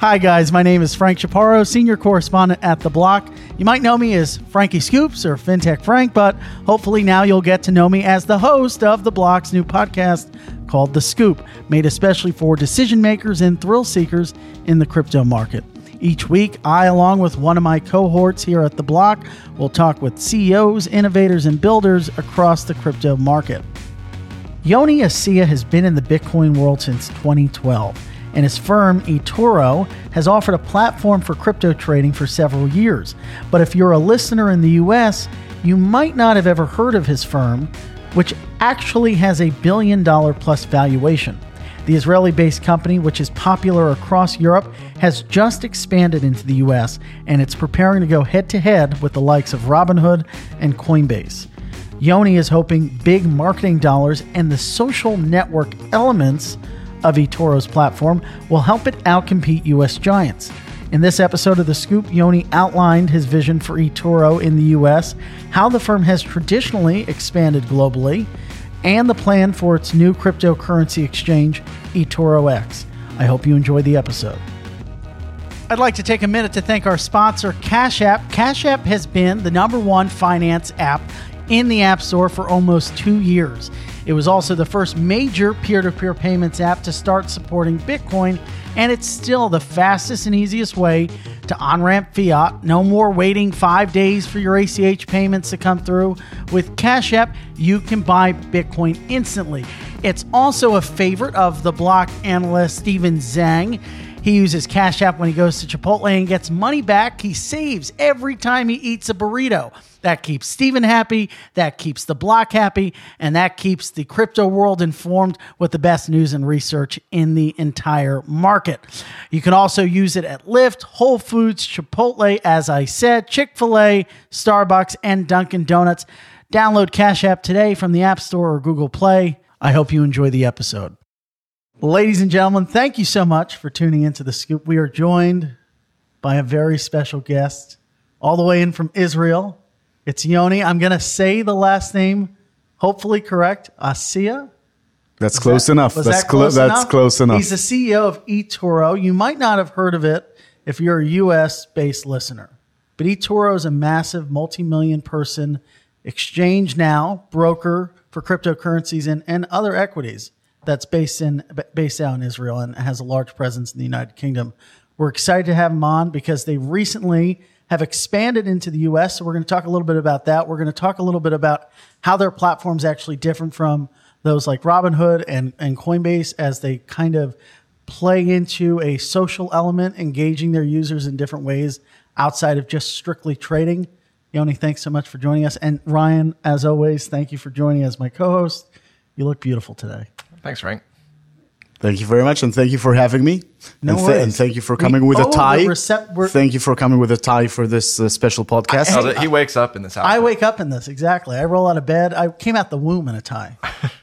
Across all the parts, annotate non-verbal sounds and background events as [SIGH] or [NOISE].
Hi, guys. My name is Frank Chaparro, senior correspondent at The Block. You might know me as Frankie Scoops or FinTech Frank, but hopefully now you'll get to know me as the host of The Block's new podcast called The Scoop, made especially for decision makers and thrill seekers in the crypto market. Each week, I, along with one of my cohorts here at The Block, will talk with CEOs, innovators, and builders across the crypto market. Yoni Assia has been in the Bitcoin world since 2012 and his firm, eToro, has offered a platform for crypto trading for several years. But if you're a listener in the US, you might not have ever heard of his firm, which actually has a billion dollar plus valuation. The Israeli based company, which is popular across Europe, has just expanded into the US and it's preparing to go head to head with the likes of Robinhood and Coinbase. Yoni is hoping big marketing dollars and the social network elements of eToro's platform will help it outcompete US giants. In this episode of The Scoop, Yoni outlined his vision for eToro in the US, how the firm has traditionally expanded globally, and the plan for its new cryptocurrency exchange, eToro X. I hope you enjoy the episode. I'd like to take a minute to thank our sponsor, Cash App. Cash App has been the number one finance app in the App Store for almost two years. It was also the first major peer to peer payments app to start supporting Bitcoin, and it's still the fastest and easiest way to on ramp fiat. No more waiting five days for your ACH payments to come through. With Cash App, you can buy Bitcoin instantly. It's also a favorite of the block analyst Steven Zheng. He uses Cash App when he goes to Chipotle and gets money back. He saves every time he eats a burrito. That keeps Steven happy, that keeps the block happy, and that keeps the crypto world informed with the best news and research in the entire market. You can also use it at Lyft, Whole Foods, Chipotle, as I said, Chick fil A, Starbucks, and Dunkin' Donuts. Download Cash App today from the App Store or Google Play. I hope you enjoy the episode. Ladies and gentlemen, thank you so much for tuning into the scoop. We are joined by a very special guest, all the way in from Israel. It's Yoni. I'm going to say the last name, hopefully correct. Assia. That's was close that, enough. That's, that close cl- enough? that's close enough. He's the CEO of eToro. You might not have heard of it if you're a US based listener, but eToro is a massive multi million person exchange now, broker for cryptocurrencies and, and other equities that's based in based out in Israel and has a large presence in the United Kingdom. We're excited to have them on because they recently have expanded into the US. So we're going to talk a little bit about that. We're going to talk a little bit about how their platform is actually different from those like Robinhood and, and Coinbase as they kind of play into a social element, engaging their users in different ways outside of just strictly trading. Yoni, thanks so much for joining us. And Ryan, as always, thank you for joining as my co host. You look beautiful today. Thanks, Frank. Thank you very much, and thank you for having me. No and, th- and thank you for coming we, with oh, a tie. Recept- thank you for coming with a tie for this uh, special podcast. I, oh, he wakes up in this house. I wake up in this exactly. I roll out of bed. I came out the womb in a tie. [LAUGHS]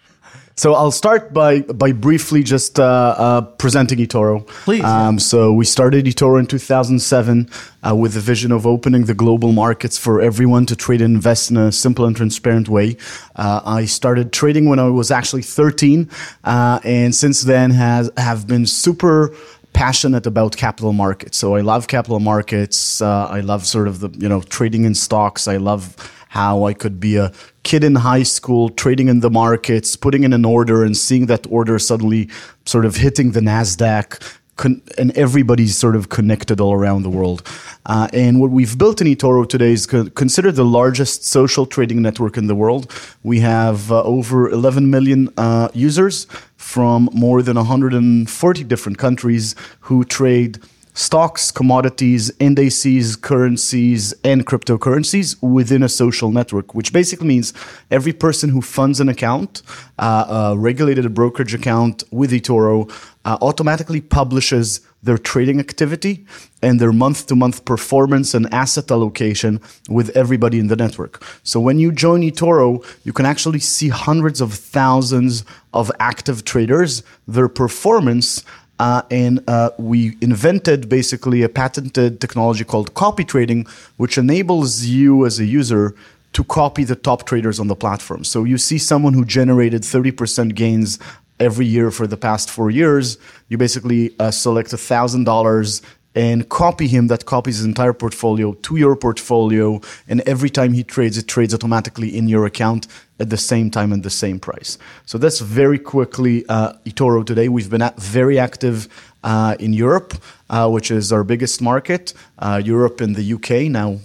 So I'll start by by briefly just uh, uh, presenting eToro. Please. Um, so we started eToro in 2007 uh, with the vision of opening the global markets for everyone to trade and invest in a simple and transparent way. Uh, I started trading when I was actually 13, uh, and since then has have been super passionate about capital markets. So I love capital markets. Uh, I love sort of the you know trading in stocks. I love how I could be a kid in high school trading in the markets, putting in an order and seeing that order suddenly sort of hitting the NASDAQ. Con- and everybody's sort of connected all around the world. Uh, and what we've built in eToro today is co- considered the largest social trading network in the world. We have uh, over 11 million uh, users from more than 140 different countries who trade stocks, commodities, indices, currencies, and cryptocurrencies within a social network, which basically means every person who funds an account, uh, a regulated brokerage account with eToro, uh, automatically publishes their trading activity and their month to month performance and asset allocation with everybody in the network. So when you join eToro, you can actually see hundreds of thousands of active traders, their performance uh, and uh, we invented basically a patented technology called copy trading, which enables you as a user to copy the top traders on the platform. So you see someone who generated 30% gains every year for the past four years. You basically uh, select $1,000 and copy him that copies his entire portfolio to your portfolio and every time he trades it trades automatically in your account at the same time and the same price. So that's very quickly uh, etoro today. We've been very active uh, in europe uh, which is our biggest market uh, europe and the uk now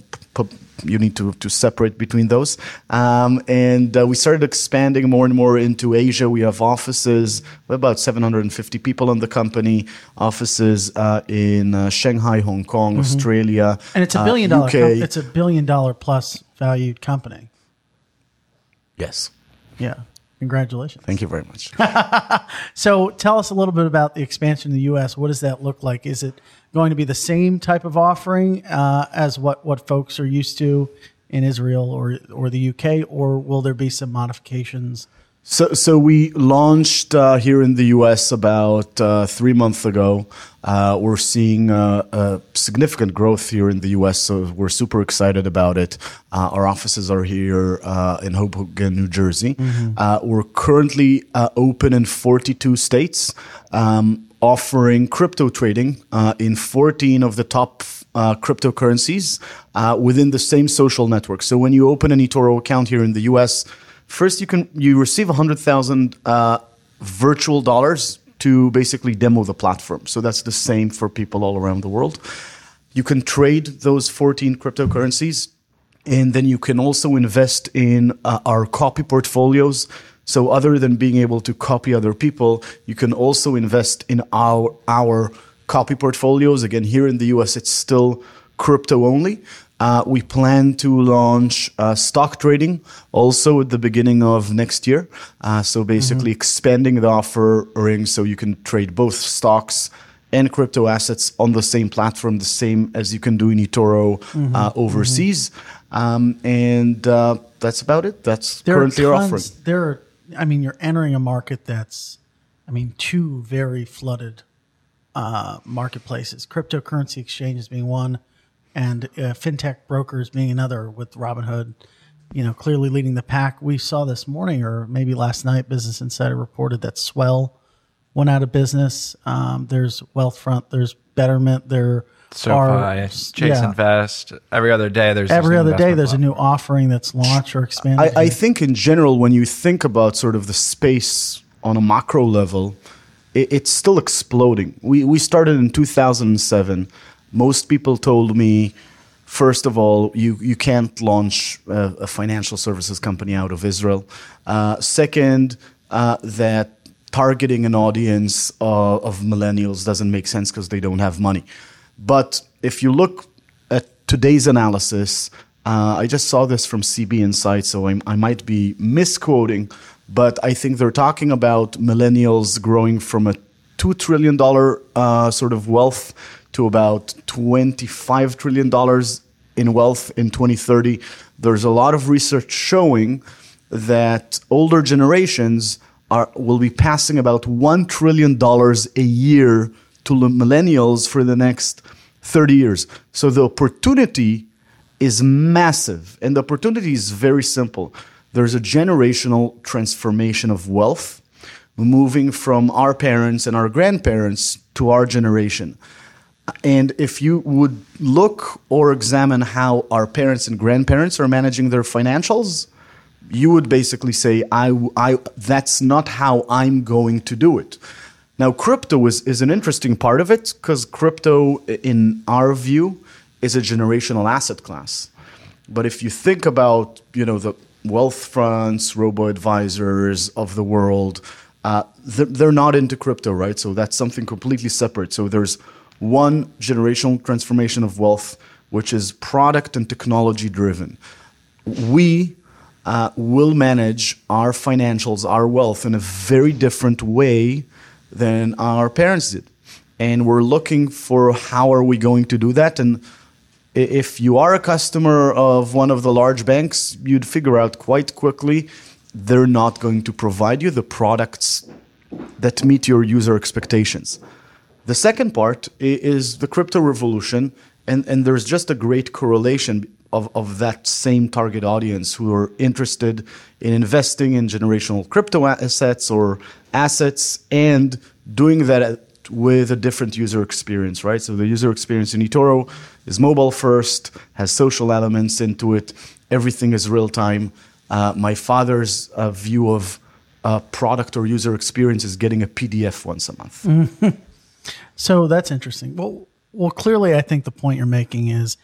you need to, to separate between those. Um, and uh, we started expanding more and more into Asia. We have offices, about 750 people in the company, offices uh, in uh, Shanghai, Hong Kong, mm-hmm. Australia. And it's a billion dollar, com- it's a billion dollar plus valued company. Yes. Yeah. Congratulations. Thank you very much. [LAUGHS] so tell us a little bit about the expansion in the U.S. What does that look like? Is it going to be the same type of offering uh, as what, what folks are used to in Israel or, or the UK, or will there be some modifications? So, so we launched uh, here in the US about uh, three months ago. Uh, we're seeing uh, significant growth here in the US, so we're super excited about it. Uh, our offices are here uh, in Hoboken, New Jersey. Mm-hmm. we're currently open in 42 states, um, offering crypto trading in 14 of the top uh, cryptocurrencies uh, within the same social network. So when you open an eToro account here in the US, First, you can you receive hundred thousand uh, virtual dollars to basically demo the platform. So that's the same for people all around the world. You can trade those 14 cryptocurrencies, and then you can also invest in uh, our copy portfolios. So other than being able to copy other people, you can also invest in our our copy portfolios. Again, here in the US, it's still crypto only. Uh, we plan to launch uh, stock trading also at the beginning of next year. Uh, so basically, mm-hmm. expanding the offering so you can trade both stocks and crypto assets on the same platform, the same as you can do in eToro mm-hmm. Uh, overseas. Mm-hmm. Um, and uh, that's about it. That's there currently our offering. There are, I mean, you're entering a market that's, I mean, two very flooded uh, marketplaces. Cryptocurrency exchanges being one and uh, fintech brokers being another with Robinhood, you know, clearly leading the pack. We saw this morning or maybe last night, Business Insider reported that Swell went out of business. Um, there's Wealthfront, there's Betterment, there SoFi, are Chase yeah. Invest. Every other day, there's every other day there's platform. a new offering that's launched or expanded. I, I, think in general, when you think about sort of the space on a macro level, it, it's still exploding. We we started in 2007 most people told me, first of all, you, you can't launch a, a financial services company out of Israel. Uh, second, uh, that targeting an audience uh, of millennials doesn't make sense because they don't have money. But if you look at today's analysis, uh, I just saw this from CB Insight, so I, I might be misquoting, but I think they're talking about millennials growing from a $2 trillion uh, sort of wealth to about $25 trillion in wealth in 2030. There's a lot of research showing that older generations are, will be passing about $1 trillion a year to millennials for the next 30 years. So the opportunity is massive. And the opportunity is very simple. There's a generational transformation of wealth moving from our parents and our grandparents to our generation. And if you would look or examine how our parents and grandparents are managing their financials, you would basically say, I, I, that's not how I'm going to do it. Now, crypto is, is an interesting part of it because crypto, in our view, is a generational asset class. But if you think about, you know, the wealth funds, robo advisors of the world, uh, they're, they're not into crypto, right? So that's something completely separate. So there's one generational transformation of wealth, which is product and technology driven. We uh, will manage our financials, our wealth in a very different way than our parents did. And we're looking for how are we going to do that. And if you are a customer of one of the large banks, you'd figure out quite quickly they're not going to provide you the products that meet your user expectations. The second part is the crypto revolution, and, and there's just a great correlation of, of that same target audience who are interested in investing in generational crypto assets or assets and doing that with a different user experience, right? So the user experience in eToro is mobile first, has social elements into it. Everything is real time. Uh, my father's uh, view of uh, product or user experience is getting a PDF once a month. [LAUGHS] So that's interesting. Well, well, clearly, I think the point you're making is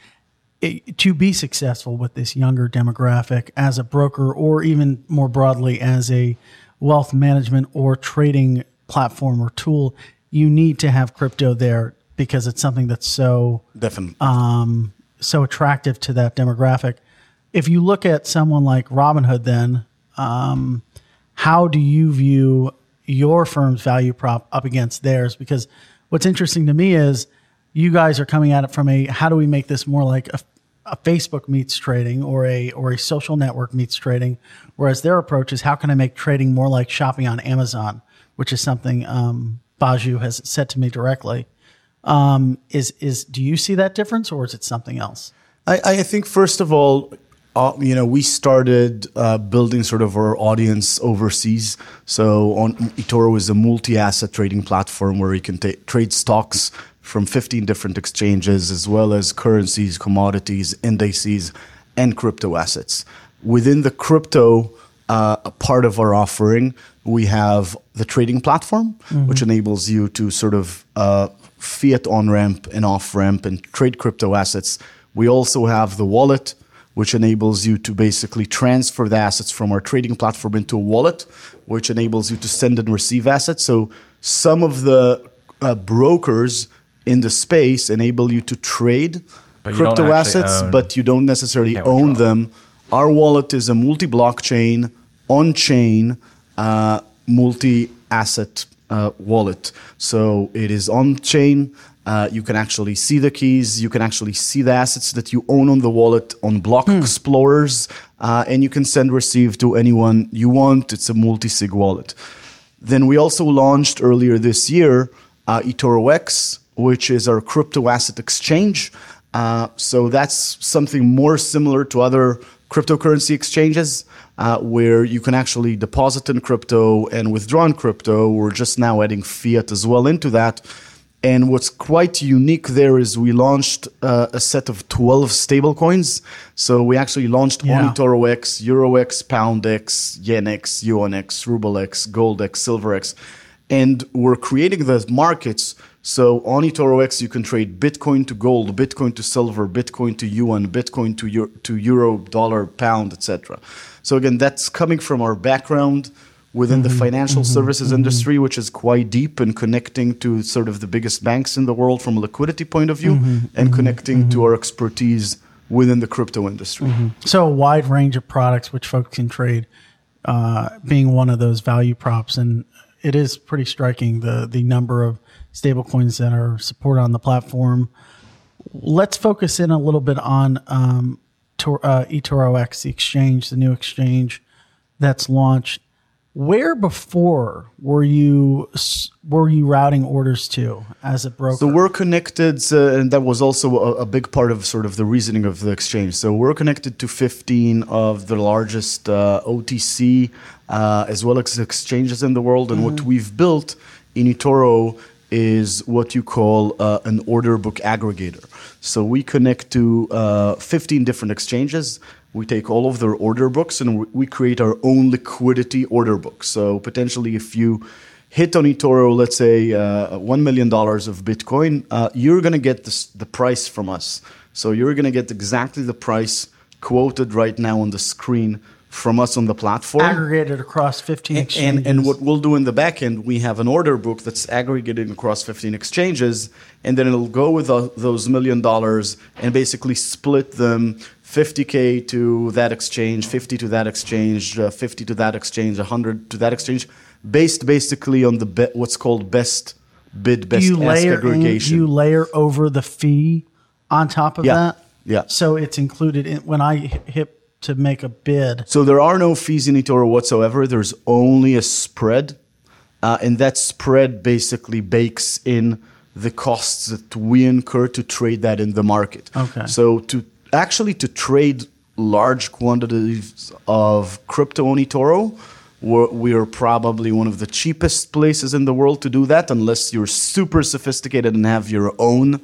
it, to be successful with this younger demographic as a broker, or even more broadly as a wealth management or trading platform or tool, you need to have crypto there because it's something that's so definitely um, so attractive to that demographic. If you look at someone like Robinhood, then um, how do you view your firm's value prop up against theirs? Because what's interesting to me is you guys are coming at it from a how do we make this more like a, a Facebook meets trading or a or a social network meets trading, whereas their approach is how can I make trading more like shopping on Amazon, which is something um, Baiju has said to me directly. Um, is is do you see that difference, or is it something else? I, I think first of all, uh, you know, we started uh, building sort of our audience overseas. So on eToro is a multi-asset trading platform where you can t- trade stocks from 15 different exchanges, as well as currencies, commodities, indices, and crypto assets. Within the crypto uh, part of our offering, we have the trading platform, mm-hmm. which enables you to sort of uh, fiat on ramp and off ramp and trade crypto assets. We also have the wallet, which enables you to basically transfer the assets from our trading platform into a wallet, which enables you to send and receive assets. So some of the uh, brokers in the space enable you to trade but crypto assets, but you don't necessarily own them. Our wallet is a multi blockchain, on chain uh, multi asset uh, wallet. So it is on chain. Uh, you can actually see the keys. You can actually see the assets that you own on the wallet on Block hmm. Explorers, uh, and you can send receive to anyone you want. It's a multi sig wallet. Then we also launched earlier this year uh, eToro X, which is our crypto asset exchange. Uh, so that's something more similar to other cryptocurrency exchanges uh, where you can actually deposit in crypto and withdraw in crypto. We're just now adding fiat as well into that. And what's quite unique there is we launched uh, a set of 12 stablecoins. So we actually launched yeah. on eToro X, Euro X, Pound X, Yen X, Yuan X, Ruble X, Gold X, Silver X. And we're creating the markets so on X, you can trade Bitcoin to gold, Bitcoin to silver, Bitcoin to yuan, Bitcoin to euro, to euro dollar, pound, etc. So again, that's coming from our background within mm-hmm, the financial mm-hmm, services mm-hmm. industry, which is quite deep and connecting to sort of the biggest banks in the world from a liquidity point of view, mm-hmm, and mm-hmm, connecting to mm-hmm. our expertise within the crypto industry. So a wide range of products which folks can trade, uh, being one of those value props, and it is pretty striking the the number of stablecoins that are supported on the platform. Let's focus in a little bit on um, Tor- uh, eToro X, the exchange, the new exchange that's launched. Where before were you were you routing orders to as a broker? So we're connected, uh, and that was also a, a, big part of sort of the reasoning of the exchange. So we're connected to 15 of the largest uh, OTC uh, as well as exchanges in the world, and mm-hmm. what we've built in eToro is what you call uh, an order book aggregator. So we connect to uh, 15 different exchanges. We take all of their order books and we create our own liquidity order book. So potentially, if you hit on eToro, let's say uh, $1 million of Bitcoin, uh, you're going to get this, the price from us. So you're going to get exactly the price quoted right now on the screen from us on the platform. Aggregated across 15 exchanges. And, and what we'll do in the back end, we have an order book that's aggregated across 15 exchanges, and then it'll go with those million dollars and basically split them 50K to that exchange, 50 to that exchange, uh, 50 to that exchange, 100 to that exchange, based basically on the be- what's called best bid, best you ask aggregation. In, you layer over the fee on top of yeah. that? Yeah. So it's included in when I hit to make a bid. So there are no fees in eToro whatsoever. There's only a spread, uh, and that spread basically bakes in the costs that we incur to trade that in the market. Okay. So to actually to trade large quantities of crypto on eToro, we're, we are probably one of the cheapest places in the world to do that, unless you're super sophisticated and have your own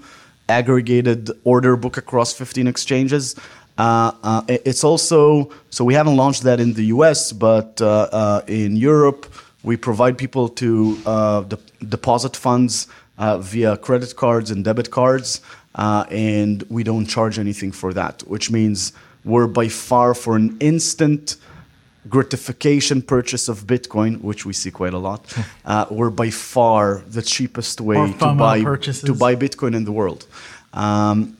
aggregated order book across 15 exchanges. Uh, uh, it's also so we haven't launched that in the U.S., but uh, uh, in Europe we provide people to uh, de- deposit funds uh, via credit cards and debit cards, and we don't charge anything for that, which means we're by far for an instant gratification purchase of Bitcoin, which we see quite a lot, [LAUGHS] uh, were by far the cheapest way to buy purchases. to buy Bitcoin in the world. Um,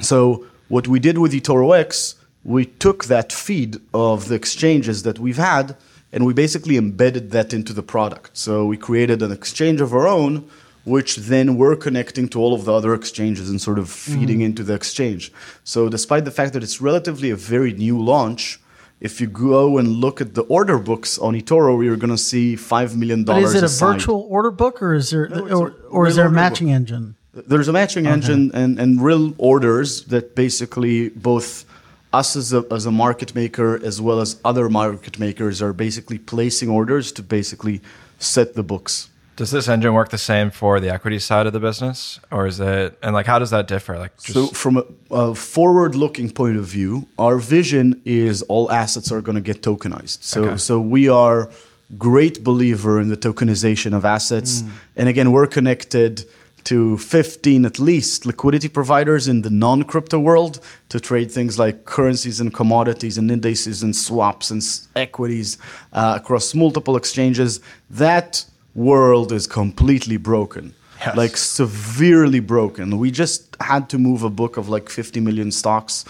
so what we did with eToro X, we took that feed of the exchanges that we've had, and we basically embedded that into the product. So we created an exchange of our own, which then we're connecting to all of the other exchanges and sort of feeding mm. into the exchange. So despite the fact that it's relatively a very new launch, if you go and look at the order books on eToro, you're going to see five million dollars. Is it a virtual order book, or is there, no, or, or is there a matching book. engine? There's a matching okay. engine and, and real orders that basically both us as a, as a market maker as well as other market makers are basically placing orders to basically set the books. Does this engine work the same for the equity side of the business, or is it? And like, how does that differ? Like, just... so from a, a forward-looking point of view, our vision is all assets are going to get tokenized. So, okay. so we are great believer in the tokenization of assets, mm. and again, we're connected to 15 at least liquidity providers in the non-crypto world to trade things like currencies and commodities and indices and swaps and equities uh, across multiple exchanges. That world is completely broken. Yes. Like severely broken. We just had to move a book of like 50 million stocks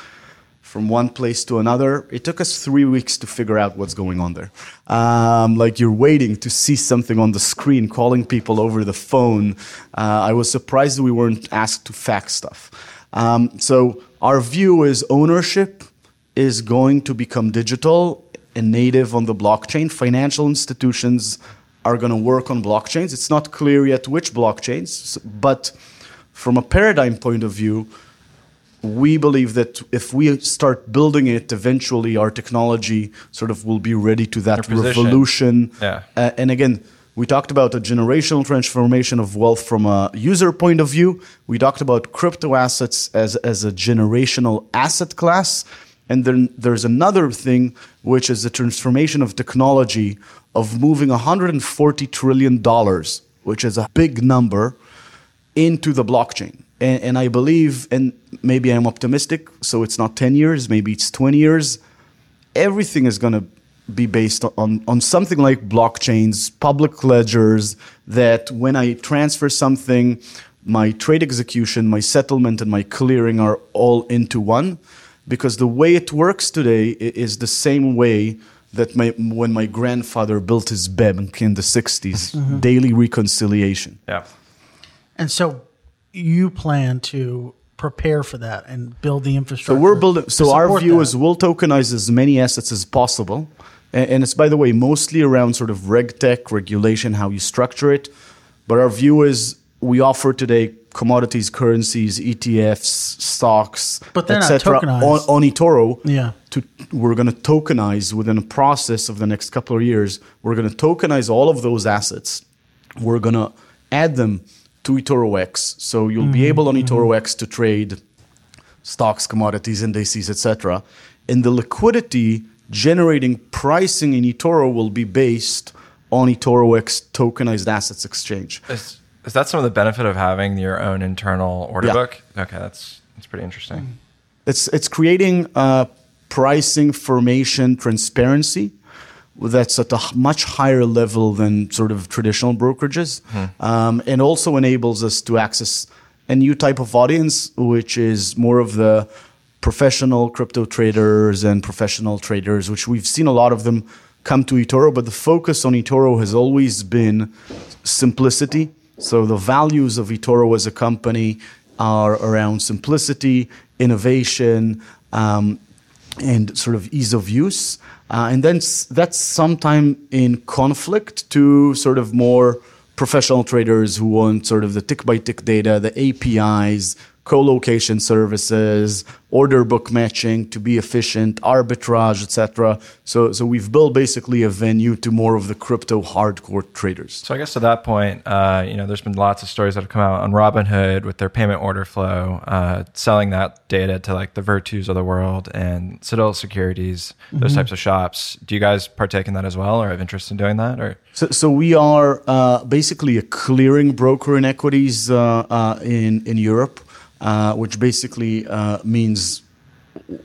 from one place to another. It took us three weeks to figure out what's going on there. Um, like you're waiting to see something on the screen, calling people over the phone. Uh, I was surprised we weren't asked to fax stuff. Um, so our view is ownership is going to become digital and native on the blockchain. Financial institutions are going to work on blockchains. It's not clear yet which blockchains, but from a paradigm point of view, we believe that if we start building it, eventually our technology sort of will be ready to that revolution. Yeah. Uh, and again, we talked about a generational transformation of wealth from a user point of view. We talked about crypto assets as, as a generational asset class. And then there's another thing, which is the transformation of technology of moving $140 trillion, which is a big number, into the blockchain. And, and, I believe, and maybe I'm optimistic, so it's not 10 years, maybe it's 20 years, everything is going to be based on, on something like blockchains, public ledgers, that when I transfer something, my trade execution, my settlement, and my clearing are all into one. Because the way it works today is the same way that my, when my grandfather built his bank in the 60s, mm-hmm. daily reconciliation. Yeah. And so you plan to prepare for that and build the infrastructure. So we're building. So our view that. is we'll tokenize as many assets as possible, and, and, it's by the way mostly around sort of reg tech regulation, how you structure it. But our view is we offer today commodities, currencies, ETFs, stocks, etc. On, on eToro. Yeah. To, we're going to tokenize within a process of the next couple of years. We're going to tokenize all of those assets. We're going to add them to eToro X. So you'll mm-hmm. be able on eToro mm-hmm. X to trade stocks, commodities, indices, etc. And the liquidity generating pricing in eToro will be based on eToro X tokenized assets exchange. Is that some of the benefit of having your own internal order yeah. book? Okay, that's that's pretty interesting. It's it's creating a pricing formation transparency that's at a much higher level than sort of traditional brokerages, hmm. um, and also enables us to access a new type of audience, which is more of the professional crypto traders and professional traders, which we've seen a lot of them come to eToro, but the focus on eToro has always been simplicity so the values of eToro as a company are around simplicity, innovation, um, and sort of ease of use. Uh, and then that's sometimes in conflict to sort of more professional traders who want sort of the tick by tick data, the APIs, co location services, order book matching to be efficient, arbitrage, etc. So, so we've built basically a venue to more of the crypto hardcore traders. So I guess to that point, uh, you know, there's been lots of stories that have come out on Robinhood with their payment order flow, uh, selling that data to like the Virtus of the world and Citadel Securities, those types of shops. Do you guys partake in that as well, or have interest in doing that, or? So, so we are uh, basically a clearing broker in equities uh, uh, in in Europe, uh, which basically uh, means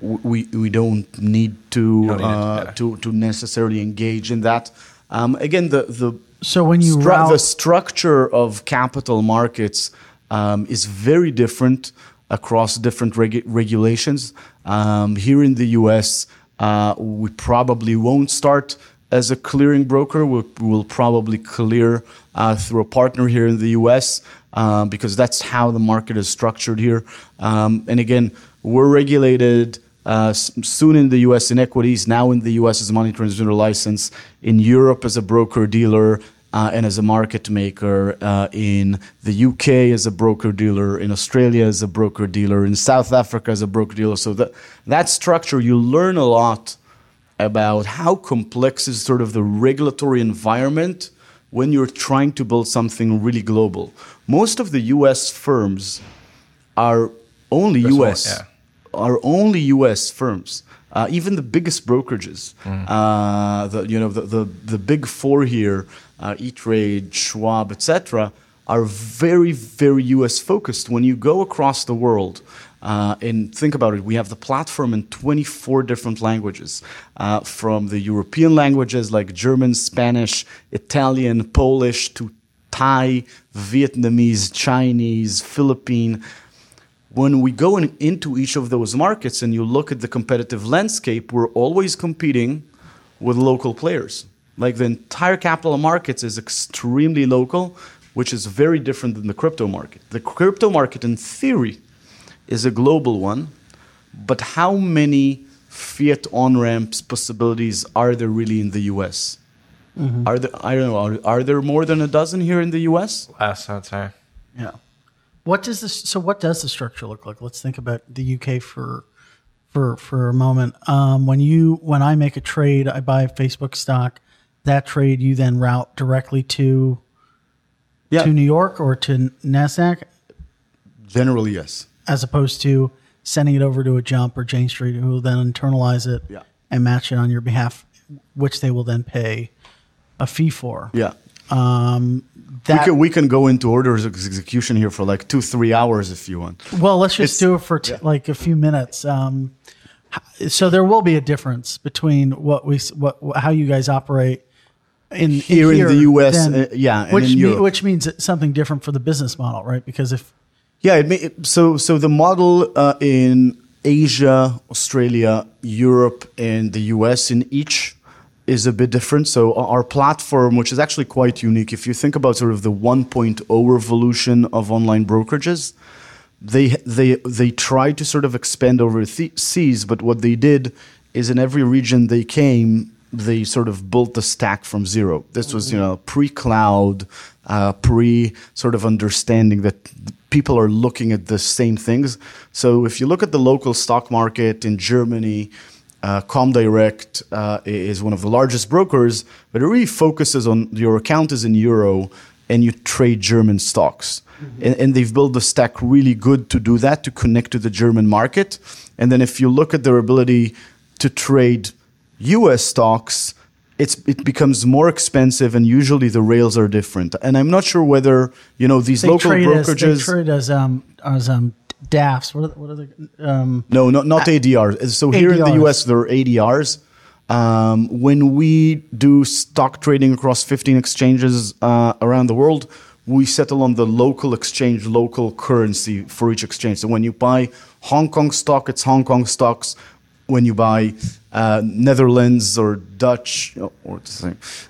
we we don't need to don't need it, uh, yeah. to to necessarily engage in that. Um, again, the the So when you stru- route, the structure of capital markets um, is very different across different regu- regulations. Um, here in the U.S., uh, we probably won't start as a clearing broker. We'll, we'll probably clear uh, through a partner here in the U.S. Uh, because that's how the market is structured here. Um, and again, we're regulated uh, soon in the U.S. in equities, now in the U.S. as a money transmitter license, in Europe as a broker dealer, uh, and as a market maker, uh, in the UK as a broker dealer, in Australia as a broker dealer, in South Africa as a broker dealer. So that that structure, you learn a lot about how complex is sort of the regulatory environment when you're trying to build something really global. Most of the U.S. firms are only That's U.S. yeah. Are only U.S. firms. Uh, even the biggest brokerages, uh, the you know the, the the big four here, uh, E-Trade, Schwab, etc., are very very U.S. focused. When you go across the world, uh, and think about it, we have the platform in 24 different languages, uh, from the European languages like German, Spanish, Italian, Polish to Thai, Vietnamese, Chinese, Philippine when we go in, into each of those markets and you look at the competitive landscape, we're always competing with local players. Like the entire capital markets is extremely local, which is very different than the crypto market. The crypto market, in theory, is a global one, but how many fiat on ramps possibilities are there really in the US? Are there, I don't know, are, are there more than a dozen here in the US? Less, I'd say. yeah. What does this? So what does the structure look like? Let's think about the UK for for for a moment. Um, when you when I make a trade, I buy Facebook stock. That trade you then route directly to Yeah, to New York or to Nasdaq, generally, yes. As opposed to sending it over to a Jump or Jane Street, who will then internalize it Yeah. and match it on your behalf, which they will then pay a fee for. Yeah. Um, we can we can go into orders of execution here for like two three hours if you want. Well, let's just It's- do it for t- yeah. like a few minutes. Um, so there will be a difference between what we what how you guys operate in Here in the US, than- uh, yeah, and which in me- which means something different for the business model, right? Because if Yeah, it may, so so the model uh, in Asia, Australia, Europe, and the US in each is a bit different. So our platform, which is actually quite unique, if you think about sort of the 1.0 revolution of online brokerages, they they they tried to sort of expand overseas, but what they did is in every region they came, they sort of built the stack from zero. This was you know pre-cloud, uh, pre sort of understanding that people are looking at the same things. So if you look at the local stock market in Germany. Uh, Comdirect uh, is one of the largest brokers, but it really focuses on your account is in euro and you trade German stocks. And, and they've built the stack really good to do that, to connect to the German market. And then if you look at their ability to trade US stocks, it's, it becomes more expensive and usually the rails are different. And I'm not sure whether, you know, these they local trade as they brokerages. trade as um as um DAFs. What are, what are the um No, not, not ADRs. So here in the US, there are ADRs. Um, when we do stock trading across 15 exchanges uh, around the world, we settle on the local exchange, local currency for each exchange. So when you buy Hong Kong stock, it's Hong Kong stocks. When you buy uh, Netherlands or Dutch or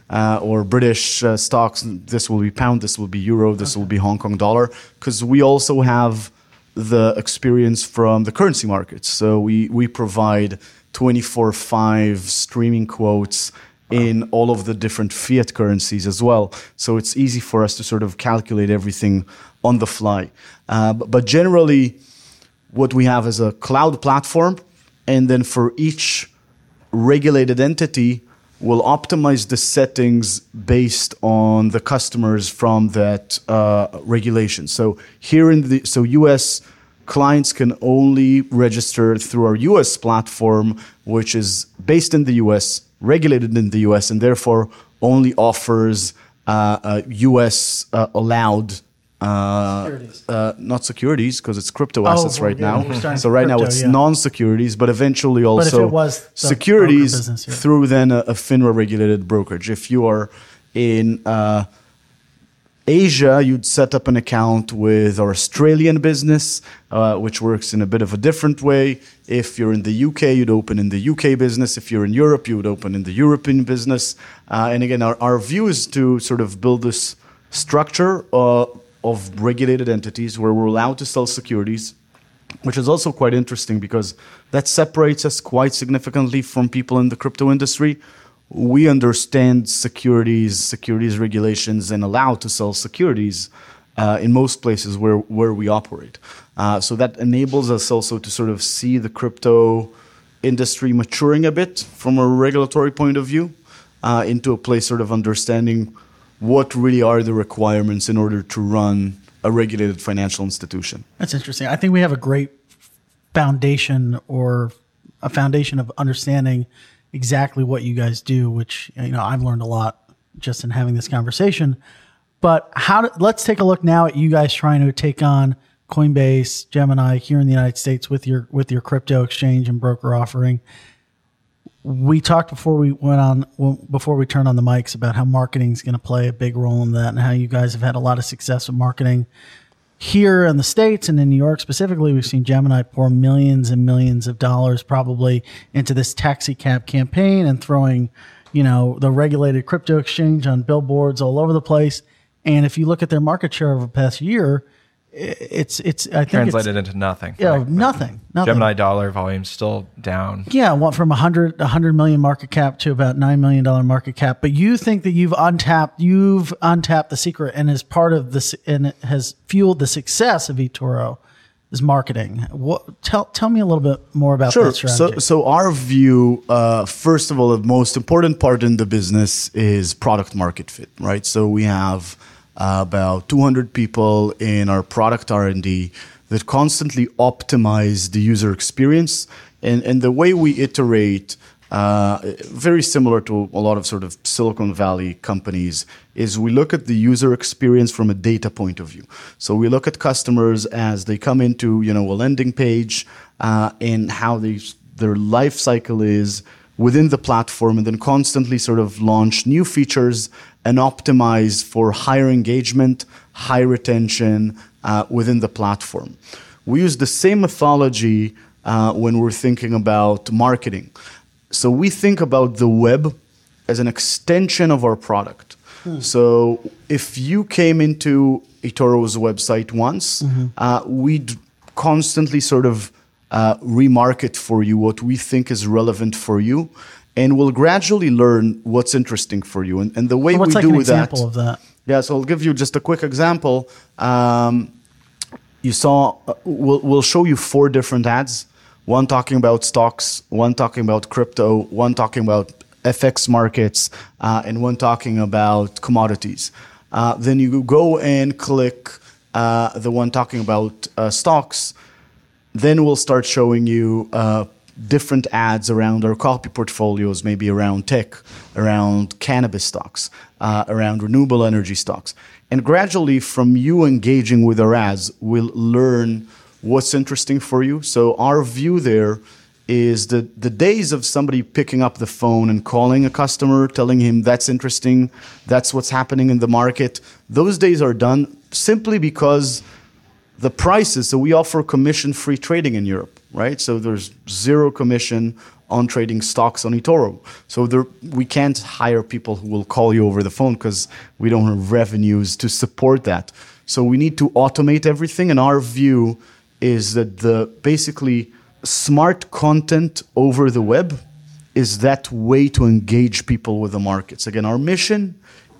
uh, or British uh, stocks, this will be pound, this will be euro, this will be Hong Kong dollar, because we also have the experience from the currency markets. So we, we provide 24 5 streaming quotes in all of the different fiat currencies as well. So it's easy for us to sort of calculate everything on the fly. Uh, but, but generally, what we have is a cloud platform, and then for each regulated entity, we'll optimize the settings based on the customers from that uh, regulation. So here in the so U.S. clients can only register through our U.S. platform, which is based in the U.S., regulated in the U.S., and therefore only offers uh, uh, U.S. Allowed uh, uh, not securities because it's crypto assets we're right getting- now. So right now it's yeah. non-securities, but eventually also was securities business, yeah. through then a, a FINRA regulated brokerage. If you are in uh, Asia, you'd set up an account with our Australian business, uh, which works in a bit of a different way. If you're in the UK, you'd open in the UK business. If you're in Europe, you would open in the European business. Uh, and again, our, our view is to sort of build this structure uh, of regulated entities where we're allowed to sell securities which is also quite interesting because that separates us quite significantly from people in the crypto industry. We understand securities, securities regulations, and allow to sell securities uh, in most places where, where we operate. Uh, so that enables us also to sort of see the crypto industry maturing a bit from a regulatory point of view uh, into a place sort of understanding what really are the requirements in order to run a regulated financial institution. That's interesting. I think we have a great foundation or a foundation of understanding exactly what you guys do, which you know I've learned a lot just in having this conversation. But how? Do, let's take a look now at you guys trying to take on Coinbase, Gemini here in the United States with your with your crypto exchange and broker offering. We talked before we went on before we turned on the mics about how marketing is going to play a big role in that, and how you guys have had a lot of success with marketing here in the states and in New York specifically, we've seen Gemini pour millions and millions of dollars probably into this taxi cab campaign and throwing, you know, the regulated crypto exchange on billboards all over the place. And if you look at their market share over the past year, it's it's I think Translated it's, into nothing. yeah Like, nothing nothing. Gemini dollar volume still down. Yeah, went from a hundred a hundred million market cap to about nine million dollar market cap. But you think that you've untapped you've untapped the secret and is part of this and it has fueled the success of eToro is marketing. What tell tell me a little bit more about Sure. that strategy. So, so our view, uh, first of all, the most important part in the business is product market fit, right? So we have uh, about 200 people in our product R&D that constantly optimize the user experience, and and the way we iterate. Uh, very similar to a lot of sort of Silicon Valley companies is we look at the user experience from a data point of view. So we look at customers as they come into you know a landing page uh, and how they their life cycle is within the platform, and then constantly sort of launch new features and optimize for higher engagement, high retention uh, within the platform. We use the same methodology uh, when we're thinking about marketing. So we think about the web as an extension of our product. So if you came into eToro's website once, uh, we'd constantly sort of uh, remarket for you what we think is relevant for you, and we'll gradually learn what's interesting for you. And, and the way What's we like do that, of that? yeah, so I'll give you just a quick example. Um, you saw, uh, we'll, we'll show you four different ads one talking about stocks, one talking about crypto, one talking about FX markets, uh, and one talking about commodities. Uh, then you go and click uh, the one talking about uh, stocks. Then we'll start showing you uh, different ads around our copy portfolios, maybe around tech, around cannabis stocks, uh, around renewable energy stocks. And gradually, from you engaging with our ads, we'll learn what's interesting for you. So, our view there is that the days of somebody picking up the phone and calling a customer, telling him that's interesting, that's what's happening in the market, those days are done simply because the prices so we offer commission free trading in europe right? So there's zero commission on trading stocks on etoro. So there, we can't hire people who will call you over the phone because we don't have revenues to support that. So we need to automate everything and our view is that the basically smart content over the web is that way to engage people with the markets. Again our mission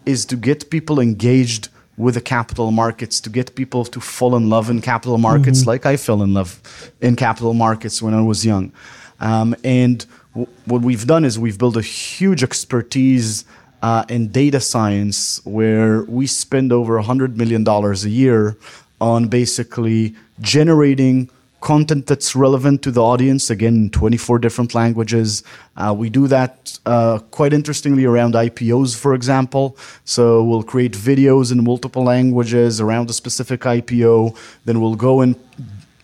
is to get people engaged with the capital markets to get people to fall in love in capital markets, mm-hmm. like I fell in love in capital markets when I was young. Um, and w- what we've done is we've built a huge expertise uh, in data science where we spend over $100 million a year on basically generating content that's relevant to the audience, again, in 24 different languages. Uh, we do that uh, quite interestingly around IPOs, for example. So we'll create videos in multiple languages around a specific IPO, then we'll go and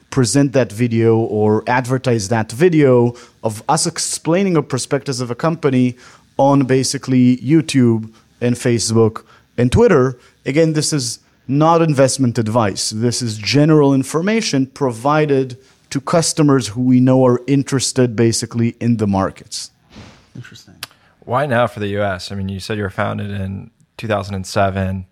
present that video or advertise that video of us explaining a prospectus of a company on basically YouTube and Facebook and Twitter. Again, this is not investment advice. This is general information provided to customers who we know are interested basically in the markets. Interesting. Why now for the US? I mean, you said you were founded in 2007.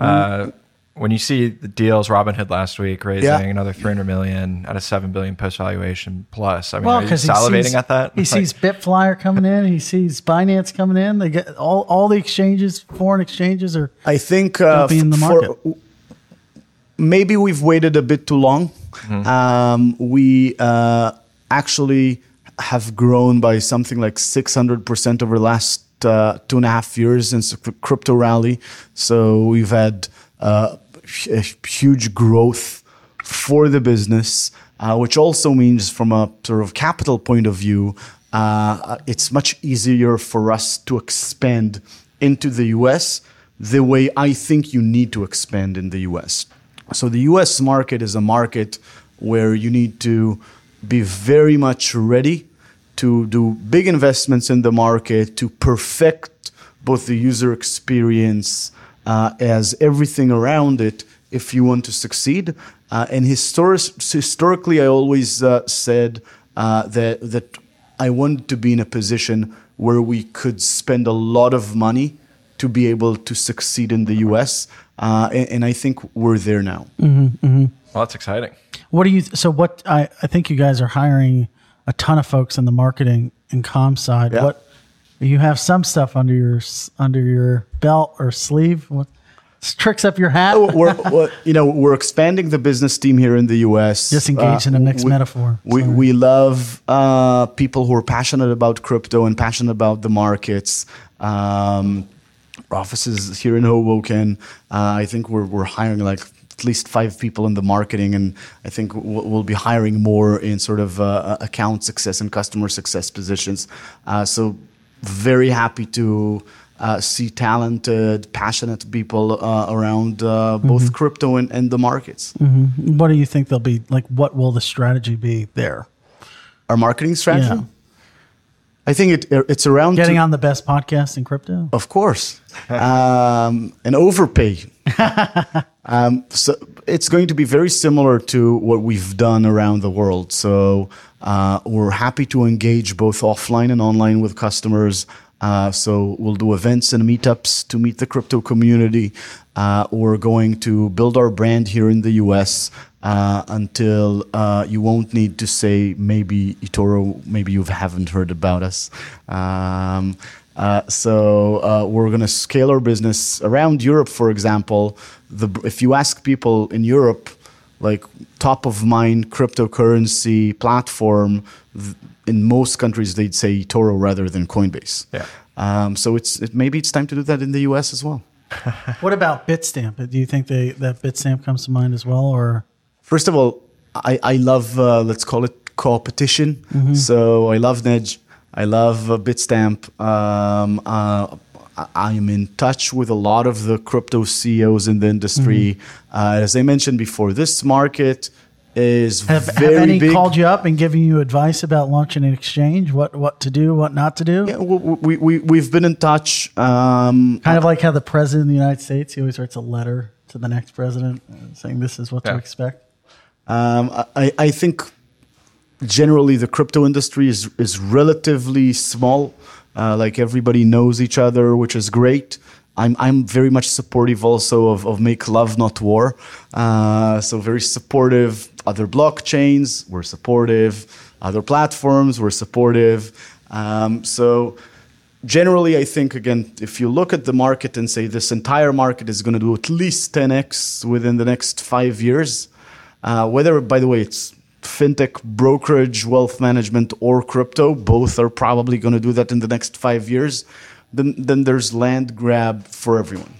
Mm-hmm. Uh, when you see the deals, Robinhood last week raising yeah. another 300 million at a 7 billion post valuation plus. I mean, well, are you salivating sees, at that? He [LAUGHS] like, sees Bitflyer coming in. He sees Binance coming in. They get all, all the exchanges, foreign exchanges are I think uh, in the market. For, maybe we've waited a bit too long. Mm-hmm. Um, we uh, actually have grown by something like 600% over the last uh, two and a half years since the crypto rally. So we've had uh, a huge growth for the business, uh, which also means, from a sort of capital point of view, uh, it's much easier for us to expand into the US the way I think you need to expand in the US. So the US market is a market where you need to be very much ready to do big investments in the market to perfect both the user experience uh, as everything around it if you want to succeed. Uh, and historic, historically, I always uh, said uh, that that I wanted to be in a position where we could spend a lot of money to be able to succeed in the U.S. Uh, and, and, I think we're there now. Mm-hmm, mm-hmm. Well, that's exciting. What do you? So, what I, I think you guys are hiring a ton of folks in the marketing and com side. Yeah. What you have some stuff under your under your belt or sleeve. What tricks up your hat? Oh, we're, we're, you know we're expanding the business team here in the U.S. Just engage uh, in a mixed we, metaphor. We we love uh, people who are passionate about crypto and passionate about the markets. Um, offices here in Hoboken. Uh, I think we're we're hiring like at least five people in the marketing, and I think we'll be hiring more in sort of uh, account success and customer success positions. Uh, so very happy to. Uh, see talented, passionate people uh, around uh, both mm-hmm. crypto and, and, the markets. Mm-hmm. What do you think they'll be like? What will the strategy be there? Our marketing strategy. Yeah. I think it, it's around getting to, on the best podcast in crypto. Of course, [LAUGHS] um, and overpay. [LAUGHS] um, so it's going to be very similar to what we've done around the world. So uh, we're happy to engage both offline and online with customers. Uh, so we'll do events and meetups to meet the crypto community. Uh, we're going to build our brand here in the U.S uh, until uh, you won't need to say maybe eToro, maybe you haven't heard about us. Um, uh, so uh, we're going to scale our business around Europe, for example. The, if you ask people in Europe, like top of mind cryptocurrency platform, th- in most countries they'd say Toro rather than Coinbase. Yeah. Um, so it's it, maybe it's time to do that in the U.S. as well. [LAUGHS] what about Bitstamp? Do you think they, that Bitstamp comes to mind as well, or First of all, I, I love, uh, let's call it competition. Mm-hmm. So I love Nedge. I love uh, Bitstamp. Um, uh, I am in touch with a lot of the crypto CEOs in the industry. Mm-hmm. Uh, as I mentioned before, this market is have, very have any big. called you up and given you advice about launching an exchange? What what to do, what not to do? Yeah, we we we've been in touch. Um, kind of like how the president of the United States he always writes a letter to the next president saying this is what yeah. to expect. Um, I, I think generally the crypto industry is is relatively small. Uh, like everybody knows each other, which is great. I'm I'm very much supportive also of, of make love not war. Uh, so very supportive. Other blockchains we're supportive. Other platforms we're supportive. Um, so generally, I think again, if you look at the market and say this entire market is going to do at least 10x within the next five years, uh, whether by the way it's fintech, brokerage, wealth management, or crypto, both are probably going to do that in the next five years. Then, then there's land grab for everyone.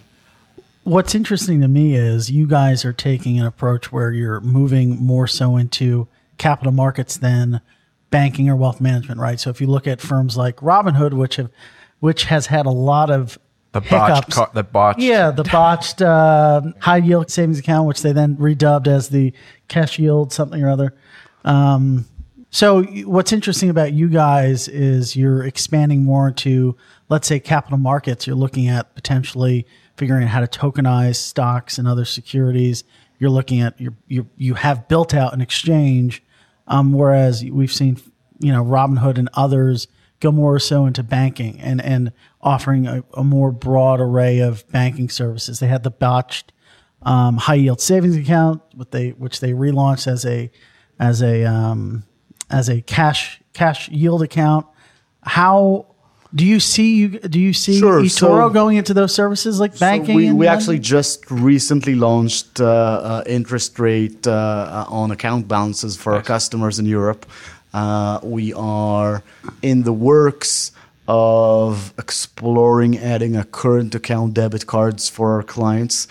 What's interesting to me is you guys are taking an approach where you're moving more so into capital markets than banking or wealth management, right? So if you look at firms like Robinhood, which have which has had a lot of The botched, car, the botched. Yeah, the botched uh, high yield savings account, which they then redubbed as the cash yield something or other. Um, so what's interesting about you guys is you're expanding more into, let's say, capital markets. You're looking at potentially figuring out how to tokenize stocks and other securities. You're looking at you you you have built out an exchange, um, whereas we've seen you know Robinhood and others go more so into banking and and offering a, a more broad array of banking services. They had the botched um, high yield savings account, what they which they relaunched as a as a um, as a cash cash yield account. How do you see you do you see Sure, eToro so- going into those services like banking? So we, we actually just recently launched uh, uh, interest rate uh, uh, on account balances for our customers in Europe. Uh, we are in the works of exploring adding a current account debit cards for our clients.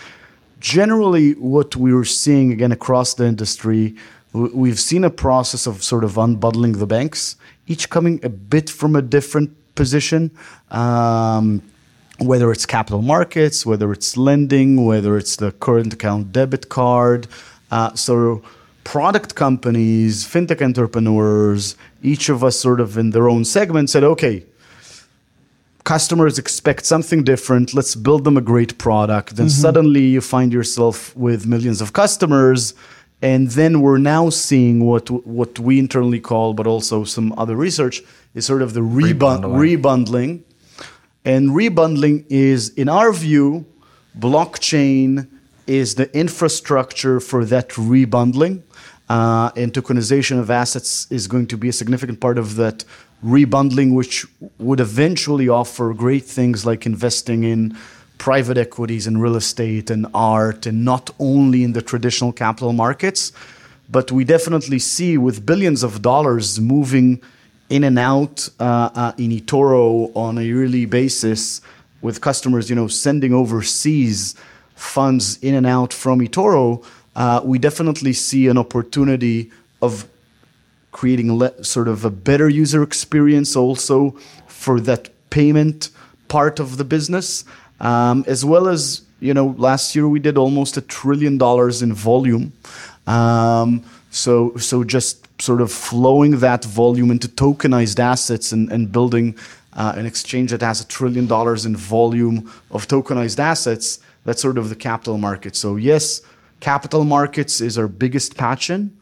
Generally, what we're seeing again across the industry, we've seen a process of sort of unbundling the banks, each coming a bit from a different position. Um, whether it's capital markets, whether it's lending, whether it's the current account debit card. Uh, so, product companies, fintech entrepreneurs, each of us sort of in their own segment said, okay, customers expect something different. Let's build them a great product. Then suddenly you find yourself with millions of customers. And then we're now seeing what what we internally call, but also some other research, is sort of the rebun- Rebundling. rebundling. And rebundling is, in our view, blockchain is the infrastructure for that rebundling. Uh, and tokenization of assets is going to be a significant part of that rebundling, which would eventually offer great things like investing in private equities and real estate and art, and not only in the traditional capital markets. But we definitely see with billions of dollars moving in and out uh, uh, in eToro on a yearly basis, with customers, you know, sending overseas funds in and out from eToro, uh, we definitely see an opportunity of creating sort of a better user experience also for that payment part of the business, um, as well as you know, last year we did almost a trillion dollars in volume. Um, so, so just sort of flowing that volume into tokenized assets and, and building uh, an exchange that has a trillion dollars in volume of tokenized assets. That's sort of the capital market. So yes, capital markets is our biggest passion.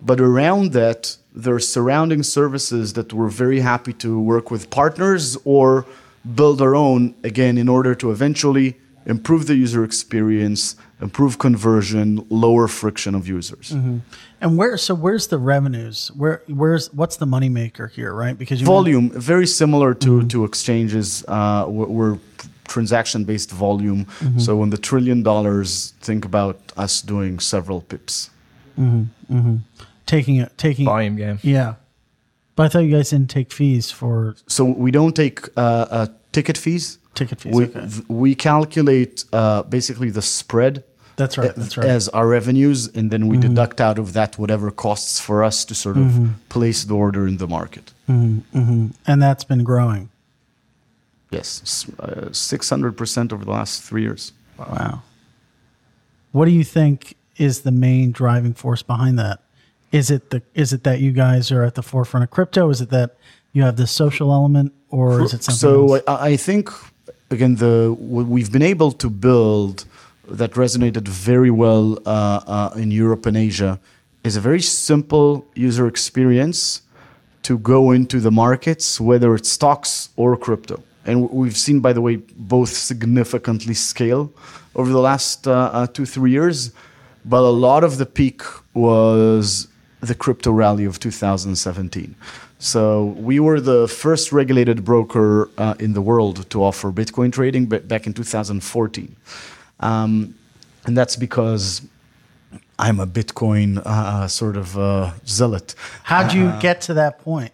But around that, there are surrounding services that we're very happy to work with partners or build our own, again, in order to eventually improve the user experience, improve conversion, lower friction of users. Mm-hmm. And where so where's the revenues? Where where's what's the moneymaker here, right? Because you Volume, very similar to, mm-hmm. to exchanges, uh, we're, we're transaction based volume. Mm-hmm. So, when the trillion dollars, think about us doing several pips. Taking it taking Volume game. Yeah. But I thought you guys didn't take fees for So, we don't take uh, uh, ticket fees. ticket fees. we, okay. th- we calculate uh, basically the spread That's right. That's right. Mm-hmm. as our revenues, and then we deduct out of that whatever costs for us to sort of place the order in the market. and that's been growing. Yes, uh, 600% over the last three years. Wow. What do you think is the main driving force behind that? Is it the is it that you guys are at the forefront of crypto? Is it that you have this social element, or is it something so else? I, I think again the what we've been able to build that resonated very well uh, uh, in Europe and Asia is a very simple user experience to go into the markets, whether it's stocks or crypto. And we've seen, by the way, both significantly scale over the last uh, uh, two three years. But a lot of the peak was the crypto rally of 2017. So we were the first regulated broker uh, in the world to offer Bitcoin trading back in 2014. Um, and that's because I'm a Bitcoin uh, sort of uh, zealot. How'd you get to that point?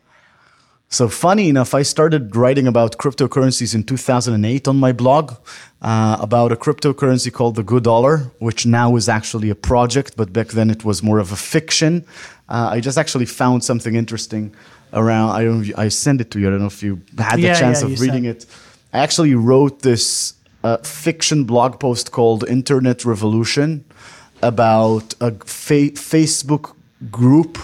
So funny enough, I started writing about cryptocurrencies in 2008 on my blog uh, about a cryptocurrency called the Good Dollar, which now is actually a project, but back then it was more of a fiction. Uh, I just actually found something interesting around. I don't. you- I sent it to you. I don't know if you had the Yeah, chance yeah, of reading sent- it. I actually wrote this uh, fiction blog post called "Internet Revolution" about a fa- Facebook group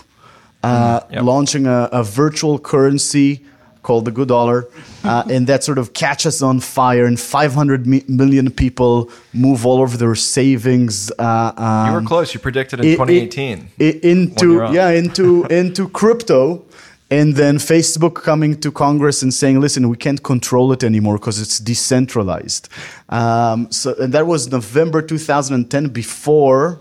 uh, Yep. launching a, a virtual currency called the good dollar, uh, [LAUGHS] and that sort of catches on fire, and 500 mi- million people move all of their savings. Uh, You were um, close. You predicted in i- i- 2018. i- into yeah into [LAUGHS] into crypto and then facebook coming to congress and saying listen we can't control it anymore because it's decentralized um, so and that was november 2010 before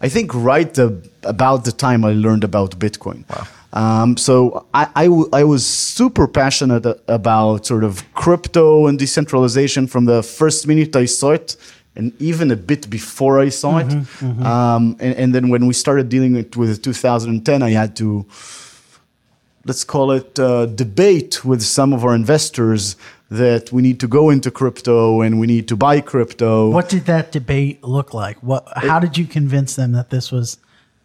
i think right the, about the time i learned about bitcoin Wow. um, so I, I, w- I was super passionate about sort of crypto and decentralization from the first minute I saw it, and even a bit before I saw it. Um, and, and then when we started dealing it with 2010, I had to let's call it uh, debate with some of our investors that we need to go into crypto and we need to buy crypto. What did that debate look like? What? How did you convince them that this was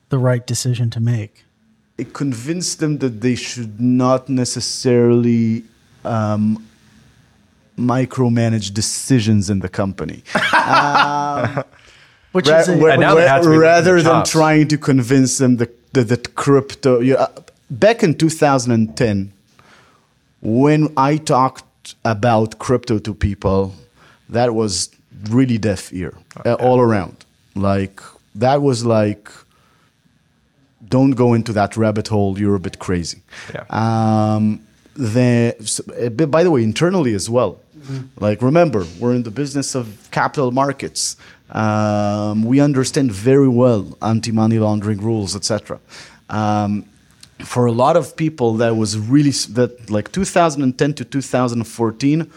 the right decision to make? it convinced them that they should not necessarily um, micromanage decisions in the company. [LAUGHS] Which Ra- is a, ra- now ra- have to be licking rather than chops. trying to convince them that, that, that crypto. Yeah, uh, back in 2010, when I talked about crypto to people, that was really deaf ear uh, all around. Like that was like, don't go into that rabbit hole. You're a bit crazy. Yeah. Um, the, but by the way, internally as well. Like, remember, we're in the business of capital markets. Um, we understand very well anti-money laundering rules, etc. Um, for a lot of people, that was really that like 2010 to 2014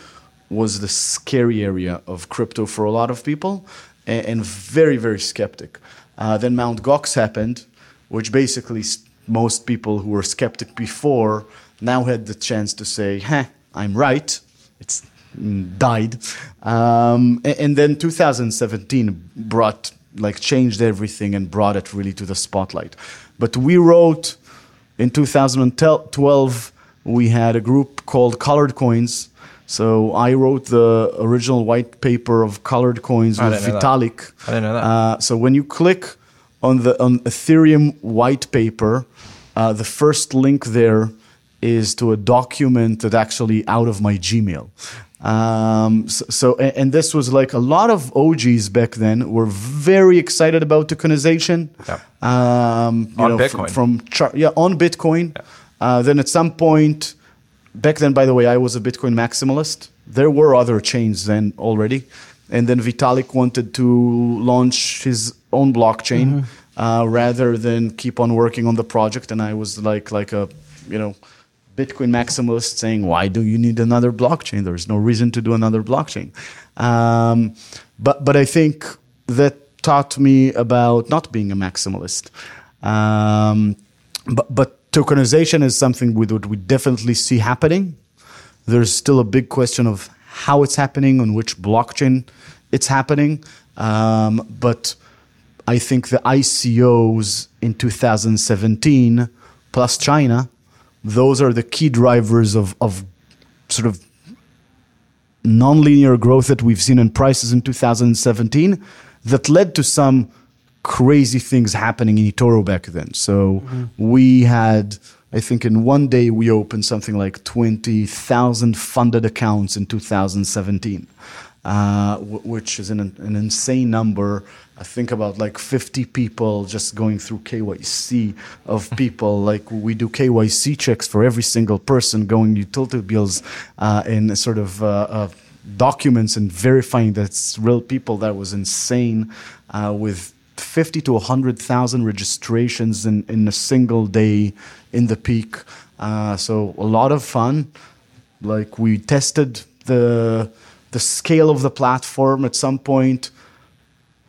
was the scary area of crypto for a lot of people, and, and very very skeptic. Uh, then Mount Gox happened, which basically most people who were skeptic before now had the chance to say, "Huh, I'm right." It's mm, died, um, a- and, then 2017 brought like changed everything and brought it really to the spotlight. But we wrote in 2012 we had a group called Colored Coins. So I wrote the original white paper of colored coins I with that. Vitalik. I didn't know that. Uh, so when you click on the on Ethereum white paper, uh, the first link there is to a document that actually out of my Gmail. Um, so, so a- and this was like a lot of OGs back then were very excited about tokenization. Yeah. Um, you On know, Bitcoin. From, from yeah on Bitcoin. Uh, then at some point, back then, by the way, I was a Bitcoin maximalist. There were other chains then already, and then Vitalik wanted to launch his own blockchain uh, rather than keep on working on the project. And I was like, like a, you know, Bitcoin maximalist saying, "Why do you need another blockchain? There's no reason to do another blockchain." Um, but but I think that taught me about not being a maximalist. Um, but but tokenization is something we would we definitely see happening. There's still a big question of how it's happening, on which blockchain it's happening. Um, but I think the ICOs in 2017 plus China, those are the key drivers of, of sort of nonlinear growth that we've seen in prices in 2017 that led to some crazy things happening in eToro back then. So mm-hmm. we had, I think, in one day we opened something like 20,000 funded accounts in 2017, uh, w- which is an, an insane number. I think about like 50 people just going through KYC of [LAUGHS] people. like we do KYC checks for every single person going utility bills uh, and sort of uh, uh, documents and verifying that it's real people. That was insane uh, with 50 to 100,000 registrations in, in a single day in the peak. Uh, so a lot of fun. Like we tested the the scale of the platform at some point.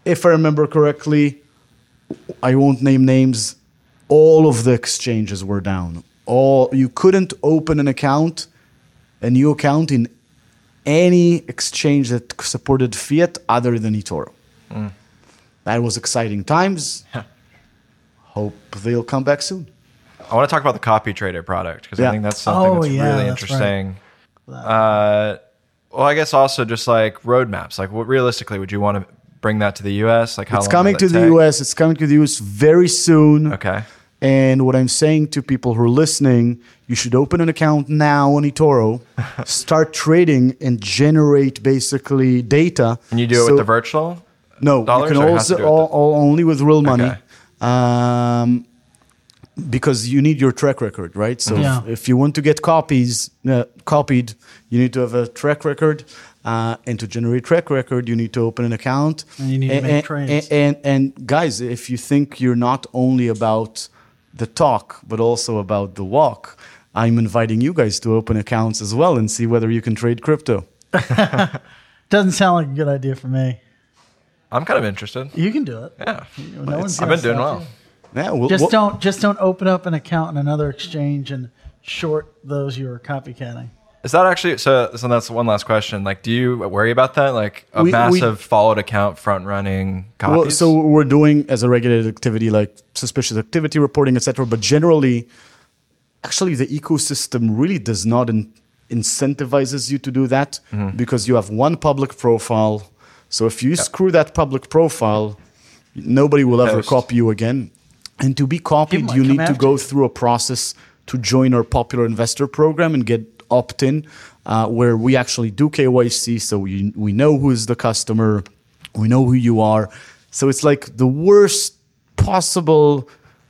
If I remember correctly, I won't name names. All of the exchanges were down. All you couldn't open an account, a new account in any exchange that supported fiat other than eToro. Mm. That was exciting times. Hope they'll come back soon. I want to talk about the copy trader product because yeah. I think that's something oh, that's yeah, really that's interesting. Right. Uh, well, I guess also just like roadmaps. Like, what realistically would you want to bring that to the U.S.? Like, how it's coming to take? the U.S. It's coming to the U.S. very soon. Okay. And what I'm saying to people who are listening, you should open an account now on eToro, [LAUGHS] start trading, and generate basically data. And you do it so, with the virtual? No, dollars, you can also all, all, only with real money. Okay. Um, because you need your track record, right? So yeah. if, if, you want to get copies uh, copied, you need to have a track record. Uh, and to generate track record, you need to open an account. And you need and, to make trades. And, and, and guys, if you think you're not only about the talk, but also about the walk, I'm inviting you guys to open accounts as well and see whether you can trade crypto. [LAUGHS] Doesn't sound like a good idea for me. I'm kind of interested. You can do it. Yeah, no I've been doing well. Yeah, we'll, just we'll, don't just don't open up an account in another exchange and short those you're copycatting. Is that actually so? So that's one last question. Like, do you worry about that? Like a we, massive we, followed account front running copies? Well, so we're doing as a regulated activity, like suspicious activity reporting, etc. But generally, actually, the ecosystem really does not in, incentivizes you to do that mm-hmm. because you have one public profile. So if you yep. screw that public profile, nobody will ever Post. copy you again. And to be copied, you need to go through a process to join our popular investor program and get opt in, uh, where we actually do KYC. So we, we know who is the customer, we know who you are. So it's like the worst possible.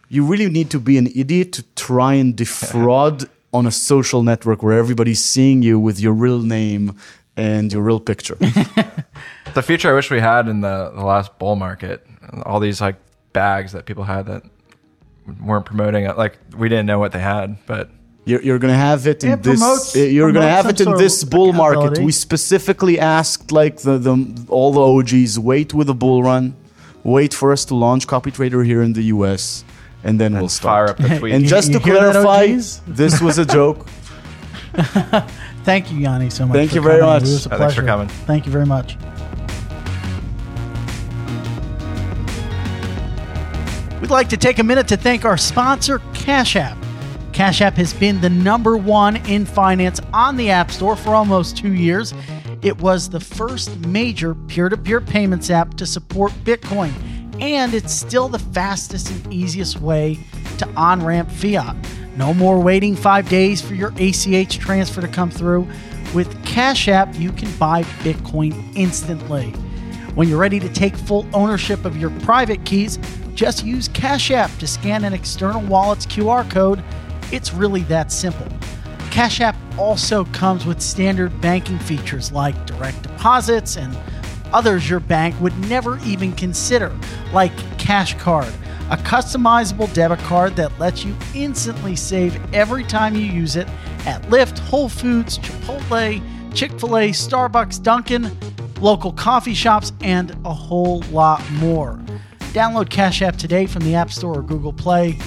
You really need to be an idiot to try and defraud [LAUGHS] on a social network where everybody's seeing you with your real name and your real picture. [LAUGHS] the feature I wish we had in the, the last bull market, all these like bags that people had that weren't promoting it. Like we didn't know what they had, but you're, you're going to have it in it this. Promotes, eh, you're going to have it in this bull market. We specifically asked like the, the all the OGs wait with the bull run, wait for us to launch Copy Trader here in the US, and then and we'll start. Fire up the tweet. and just you, to clarify, this was a joke. [LAUGHS] Thank you, Yoni, so much. Thank you very much. It was a pleasure. Thanks for coming. Thank you very much. We'd like to take a minute to thank our sponsor, Cash App. Cash App has been the number one in finance on the App Store for almost two years. It was the first major peer to peer payments app to support Bitcoin, and it's still the fastest and easiest way to on ramp fiat. No more waiting five days for your ACH transfer to come through. With Cash App, you can buy Bitcoin instantly. When you're ready to take full ownership of your private keys, just use Cash App to scan an external wallet's QR code. It's really that simple. Cash App also comes with standard banking features like direct deposits and others your bank would never even consider, like Cash Card, a customizable debit card that lets you instantly save every time you use it at Lyft, Whole Foods, Chipotle, Chick fil A, Starbucks, Dunkin', local coffee shops, and a whole lot more. Download Cash App today from the App Store or Google Play.